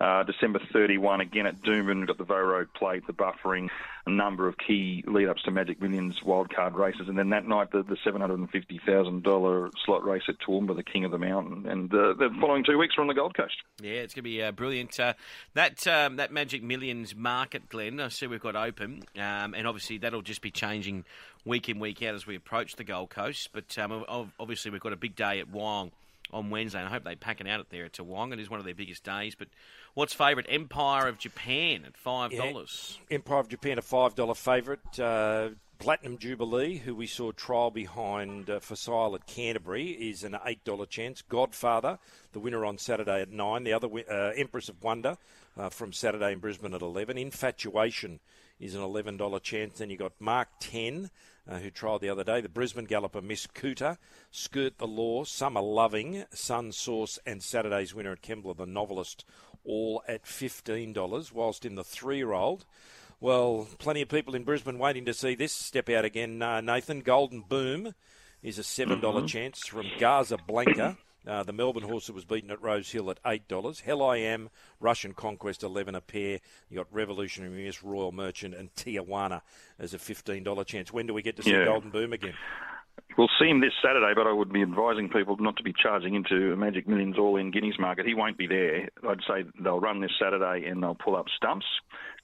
uh, December 31 again at Doomben. Got the Vo Rogue Plate, the buffering, a number of key lead-ups to Magic Millions wildcard races, and then that night the, the $750,000 slot race at Toowoomba, the King of the Mountain, and uh, the following two weeks we're on the Gold Coast. Yeah, it's going to be uh, brilliant. Uh, that um, that Magic Millions market, Glenn, I see we've got open, um, and obviously that'll just be changing week in, week out as we approach the Gold Coast. But um, obviously we've got a big day at Wyong on Wednesday, and I hope they pack it out at there at Toowong. It is one of their biggest days. But what's favourite? Empire of Japan at five dollars. Yeah, Empire of Japan a five dollar favourite. Uh, Platinum Jubilee, who we saw trial behind uh, for Sile at Canterbury, is an eight dollar chance. Godfather, the winner on Saturday at nine. The other uh, Empress of Wonder uh, from Saturday in Brisbane at eleven. Infatuation is an eleven dollar chance. Then you got Mark Ten uh, who trialled the other day. The Brisbane galloper Miss Cooter, Skirt the Law, Summer Loving, Sun Source, and Saturday's winner at Kembla, the novelist, all at $15. Whilst in the three year old, well, plenty of people in Brisbane waiting to see this step out again, uh, Nathan. Golden Boom is a $7 mm-hmm. chance from Gaza Blanca. Uh, the Melbourne horse that was beaten at Rose Hill at eight dollars. Hell I Am, Russian Conquest eleven a pair. You got Revolutionary Miss, Royal Merchant, and Tijuana as a fifteen dollar chance. When do we get to see yeah. Golden Boom again? We'll see him this Saturday, but I would be advising people not to be charging into a Magic Millions all-in Guineas market. He won't be there. I'd say they'll run this Saturday and they'll pull up stumps.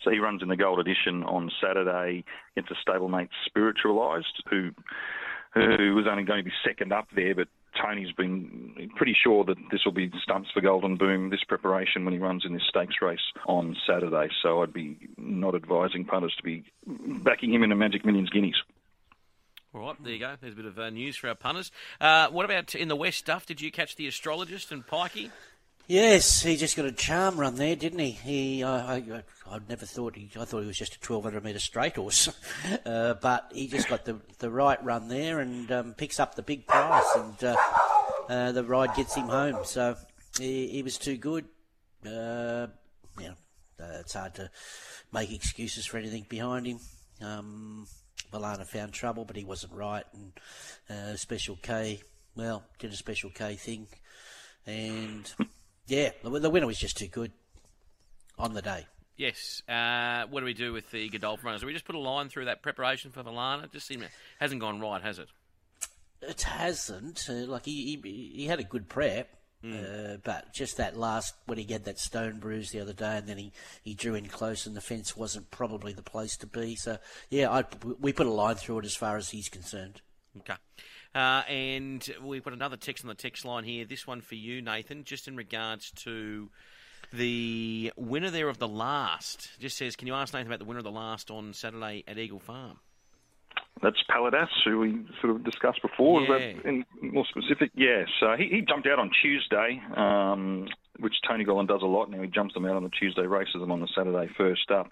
So he runs in the Gold Edition on Saturday against a stablemate Spiritualized, who who was only going to be second up there, but Tony's been pretty sure that this will be stumps for Golden Boom this preparation when he runs in this stakes race on Saturday. So I'd be not advising punters to be backing him in a Magic Millions Guineas. All right, there you go. There's a bit of uh, news for our punters. Uh, what about in the West stuff? Did you catch the astrologist and Pikey? Yes, he just got a charm run there, didn't he? He, I, I, I never thought he, I thought he was just a 1200 metre straight horse, <laughs> uh, but he just got the the right run there and um, picks up the big price, and uh, uh, the ride gets him home. So he, he was too good. Uh, know, uh, it's hard to make excuses for anything behind him. Um, Valana found trouble, but he wasn't right, and uh, Special K, well, did a Special K thing, and yeah, the winner was just too good on the day. Yes. Uh, what do we do with the Godolphin runners? Do we just put a line through that preparation for Valana? Just seems it hasn't gone right, has it? It hasn't. Uh, like he, he, he had a good prep, mm. uh, but just that last when he had that stone bruise the other day, and then he, he drew in close, and the fence wasn't probably the place to be. So yeah, i we put a line through it as far as he's concerned. Okay. Uh, and we've got another text on the text line here. This one for you, Nathan, just in regards to the winner there of the last. Just says, can you ask Nathan about the winner of the last on Saturday at Eagle Farm? That's Paladas, who we sort of discussed before. Yeah. Is that in more specific? Yeah. Uh, he, he, jumped out on Tuesday, um, which Tony Gollan does a lot now. He jumps them out on the Tuesday, races them on the Saturday first up.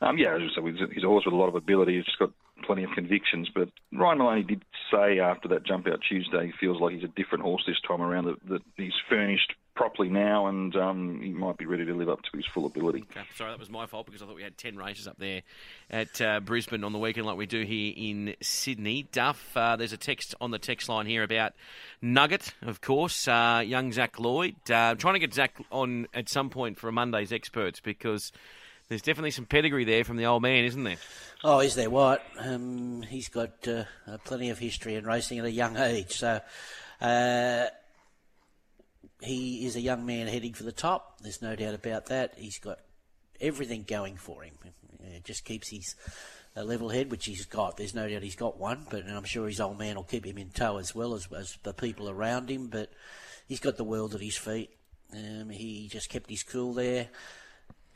Um, yeah, as I said, he's a horse with a lot of ability. He's just got plenty of convictions. But Ryan Maloney did say after that jump out Tuesday, he feels like he's a different horse this time around. That, that he's furnished properly now, and um, he might be ready to live up to his full ability. Okay. Sorry, that was my fault because I thought we had ten races up there at uh, Brisbane on the weekend, like we do here in Sydney. Duff, uh, there's a text on the text line here about Nugget, of course, uh, young Zac Lloyd. Uh, trying to get Zac on at some point for a Monday's experts because there's definitely some pedigree there from the old man, isn't there? Oh, is there what? Um, he's got uh, uh, plenty of history in racing at a young age. So uh, he is a young man heading for the top. There's no doubt about that. He's got everything going for him. It just keeps his uh, level head, which he's got. There's no doubt he's got one, but I'm sure his old man will keep him in tow as well as, as the people around him. But he's got the world at his feet. Um, he just kept his cool there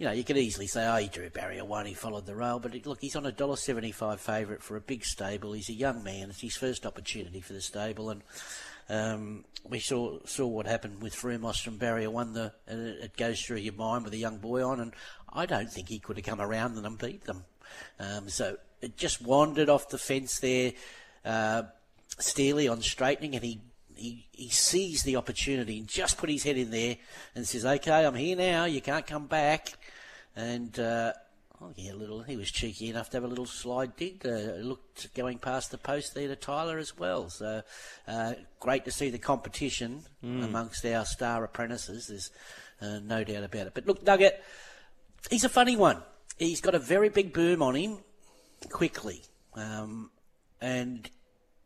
you know, you could easily say, oh, he drew barrier one, he followed the rail, but look, he's on a dollar seventy-five favourite for a big stable. He's a young man; it's his first opportunity for the stable, and um, we saw saw what happened with Frumos from barrier one. The it goes through your mind with a young boy on, and I don't think he could have come around and beat them. Um, so it just wandered off the fence there. Uh, Steely on straightening, and he he, he sees the opportunity and just put his head in there and says, "Okay, I'm here now. You can't come back." And uh, Oh, yeah, a little. He was cheeky enough to have a little slide dig. Uh, looked going past the post there to Tyler as well. So uh, great to see the competition Mm. amongst our star apprentices. There's uh, no doubt about it. But look, Nugget, he's a funny one. He's got a very big boom on him quickly, um, and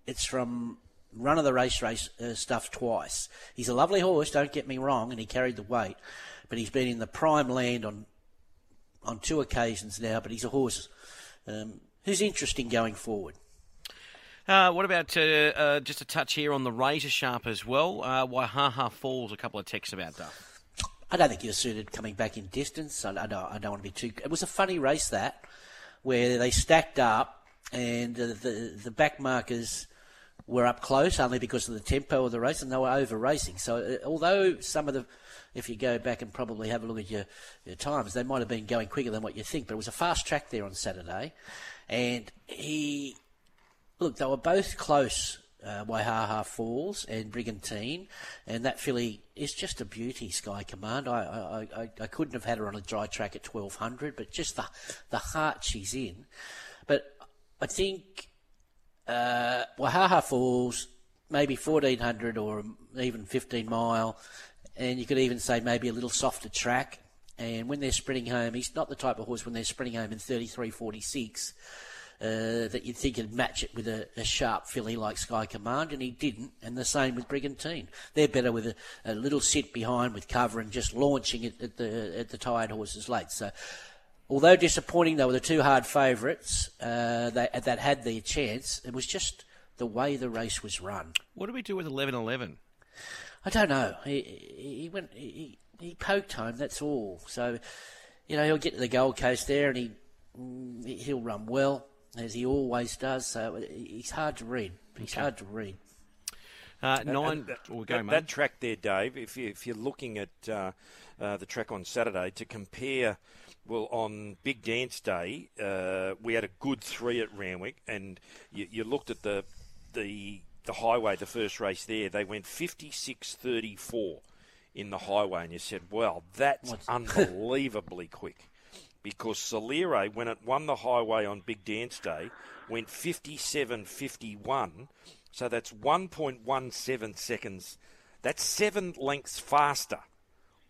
it's from run of the race race uh, stuff twice. He's a lovely horse, don't get me wrong, and he carried the weight, but he's been in the prime land on on two occasions now. But he's a horse um, who's interesting going forward. Uh, what about uh, uh, just a touch here on the razor sharp as well? Uh, Waihaha Falls, a couple of texts about that. I don't think was suited coming back in distance. I, I, don't, I don't want to be too. It was a funny race that, where they stacked up and uh, the the back markers were up close only because of the tempo of the race and they were over racing. So uh, although some of the, if you go back and probably have a look at your, your times, they might have been going quicker than what you think. But it was a fast track there on Saturday, and he look, they were both close, uh, Waihaha Falls and Brigantine, and that filly is just a beauty, Sky Command. I, I, I, I couldn't have had her on a dry track at 1200, but just the, the heart she's in. But I think uh, Waihaha Falls, maybe 1400 or even 15 mile, and you could even say maybe a little softer track. And when they're sprinting home, he's not the type of horse when they're sprinting home in 33.46 uh, that you'd think would match it with a, a sharp filly like Sky Command, and he didn't. And the same with Brigantine. They're better with a, a little sit behind with cover and just launching it at the at the tired horses late. So. Although disappointing, they were the two hard favourites uh, that, that had their chance. It was just the way the race was run. What do we do with 11-11? I don't know. He, he went. He, he poked home. That's all. So, you know, he'll get to the Gold Coast there, and he mm, he'll run well as he always does. So he's hard to read. He's Okay. hard to read. Uh, nine. and that, oh, go, that, mate. that track there, Dave. If you, if you're looking at uh, uh, the track on Saturday to compare, well, on Big Dance Day, uh, we had a good three at Randwick, and you, you looked at the the the highway, the first race there. They went 56.34 in the highway, and you said, "Well, that's <laughs> unbelievably quick." Because Saltaire, when it won the highway on Big Dance Day, went 57.51. So that's 1.17 seconds. That's seven lengths faster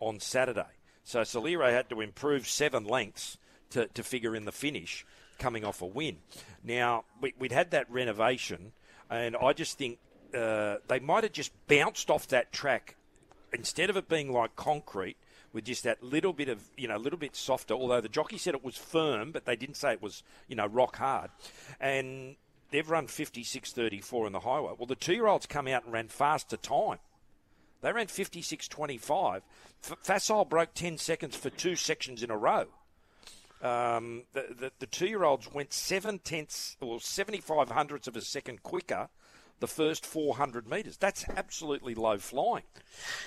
on Saturday. So Saltaire had to improve seven lengths to, to figure in the finish coming off a win. Now, we, we'd had that renovation, and I just think uh, they might have just bounced off that track instead of it being like concrete with just that little bit of you know a little bit softer although the jockey said it was firm but they didn't say it was you know rock hard. And they've run 56.34 in the highway. Well the two year olds come out and ran faster time. They ran 56.25 F- facile broke 10 seconds for two sections in a row um, the, the, the two year olds went seven tenths or 75 hundredths of a second quicker the first 400 metres. That's absolutely low flying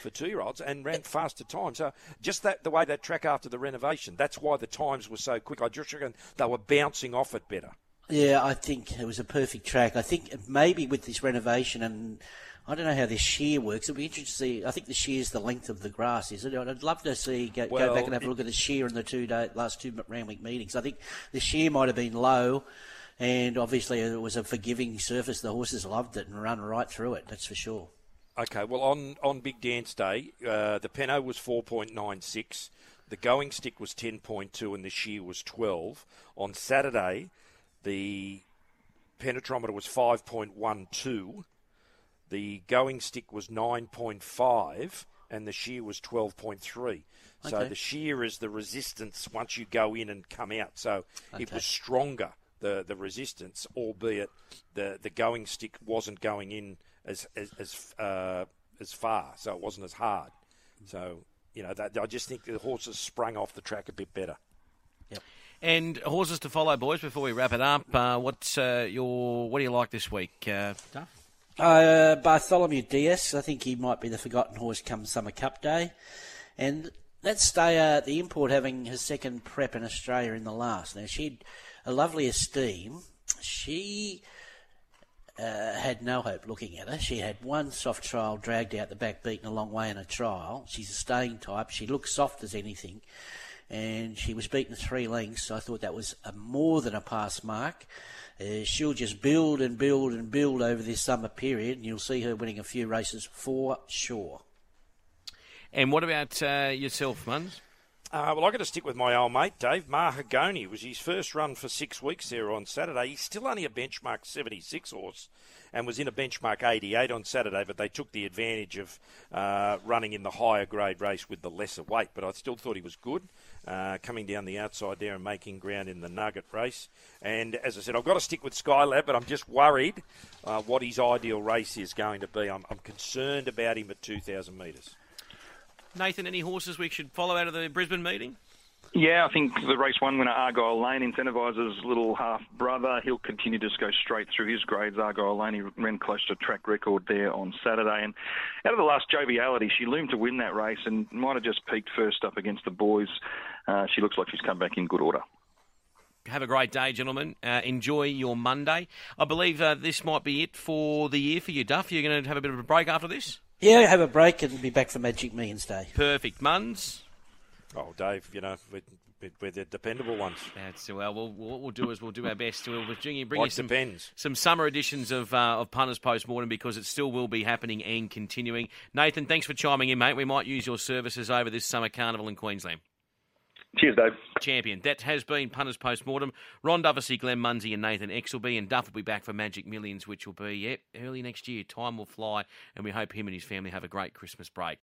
for two year olds and ran faster time. So, just that the way that track after the renovation, that's why the times were so quick. I just reckon they were bouncing off it better. Yeah, I think it was a perfect track. I think maybe with this renovation and I don't know how this shear works. It'll be interesting to see. I think the shear is the length of the grass, is it? I'd love to see go, Well, go back and have a look at the shear in the two day, last two Randwick meetings. I think the shear might have been low, and obviously it was a forgiving surface. The horses loved it and run right through it. That's for sure. Okay, well, on, on Big Dance Day, uh, the Peno was 4.96, the Going Stick was 10.2, and the Shear was 12. On Saturday, the Penetrometer was 5.12, the Going Stick was 9.5, and the Shear was 12.3. So the shear is the resistance once you go in and come out. So it was stronger, the, the resistance, albeit the, the going stick wasn't going in as as as, uh, as far, so it wasn't as hard. So you know, that, I just think the horses sprung off the track a bit better. And horses to follow, boys. Before we wrap it up, uh, what's uh, your what do you like this week, uh, Duff? Uh, Bartholomew Diaz, I think he might be the forgotten horse come Summer Cup Day. And let's stay uh, the import having her second prep in Australia in the last. Now, she had a lovely esteem. She uh, had no hope looking at her. She had one soft trial dragged out the back, beaten a long way in a trial. She's a staying type. She looks soft as anything. and she was beaten three lengths. So I thought that was more than a pass mark. Uh, she'll just build and build and build over this summer period, and you'll see her winning a few races for sure. And what about uh, yourself, Muns? Uh, well, I've got to stick with my old mate, Dave. Mahagoni was his first run for six weeks there on Saturday. He's still only a benchmark 76 horse and was in a benchmark 88 on Saturday, but they took the advantage of uh, running in the higher grade race with the lesser weight. But I still thought he was good, uh, coming down the outside there and making ground in the Nugget race. And as I said, I've got to stick with Skylab, but I'm just worried uh, what his ideal race is going to be. I'm, I'm concerned about him at 2,000 metres. Nathan, any horses we should follow out of the Brisbane meeting? Yeah, I think the race one winner Argyle Lane incentivises little half brother. He'll continue to just go straight through his grades. Argyle Lane he ran close to track record there on Saturday. And out of the last joviality, she loomed to win that race and might have just peaked first up against the boys. Uh, she looks like she's come back in good order. Have a great day, gentlemen. Uh, enjoy your Monday. I believe uh, this might be it for the year for you, Duff. You're going to have a bit of a break after this? Yeah, have a break and be back for Magic Millions Day. Perfect. Muns? Oh, Dave, you know, we're, we're the dependable ones. That's well. We'll, what we'll do is we'll do our best. We'll bring you, bring you some depends. some summer editions of uh, of Punters Post Mortem because it still will be happening and continuing. Nathan, thanks for chiming in, mate. We might use your services over this summer carnival in Queensland. Cheers, Dave. Champion. That has been Punters Post Mortem. Ron Dufficy, Glenn Munsey, and Nathan Exelby. And Duff will be back for Magic Millions, which will be yep, early next year. Time will fly, and we hope him and his family have a great Christmas break.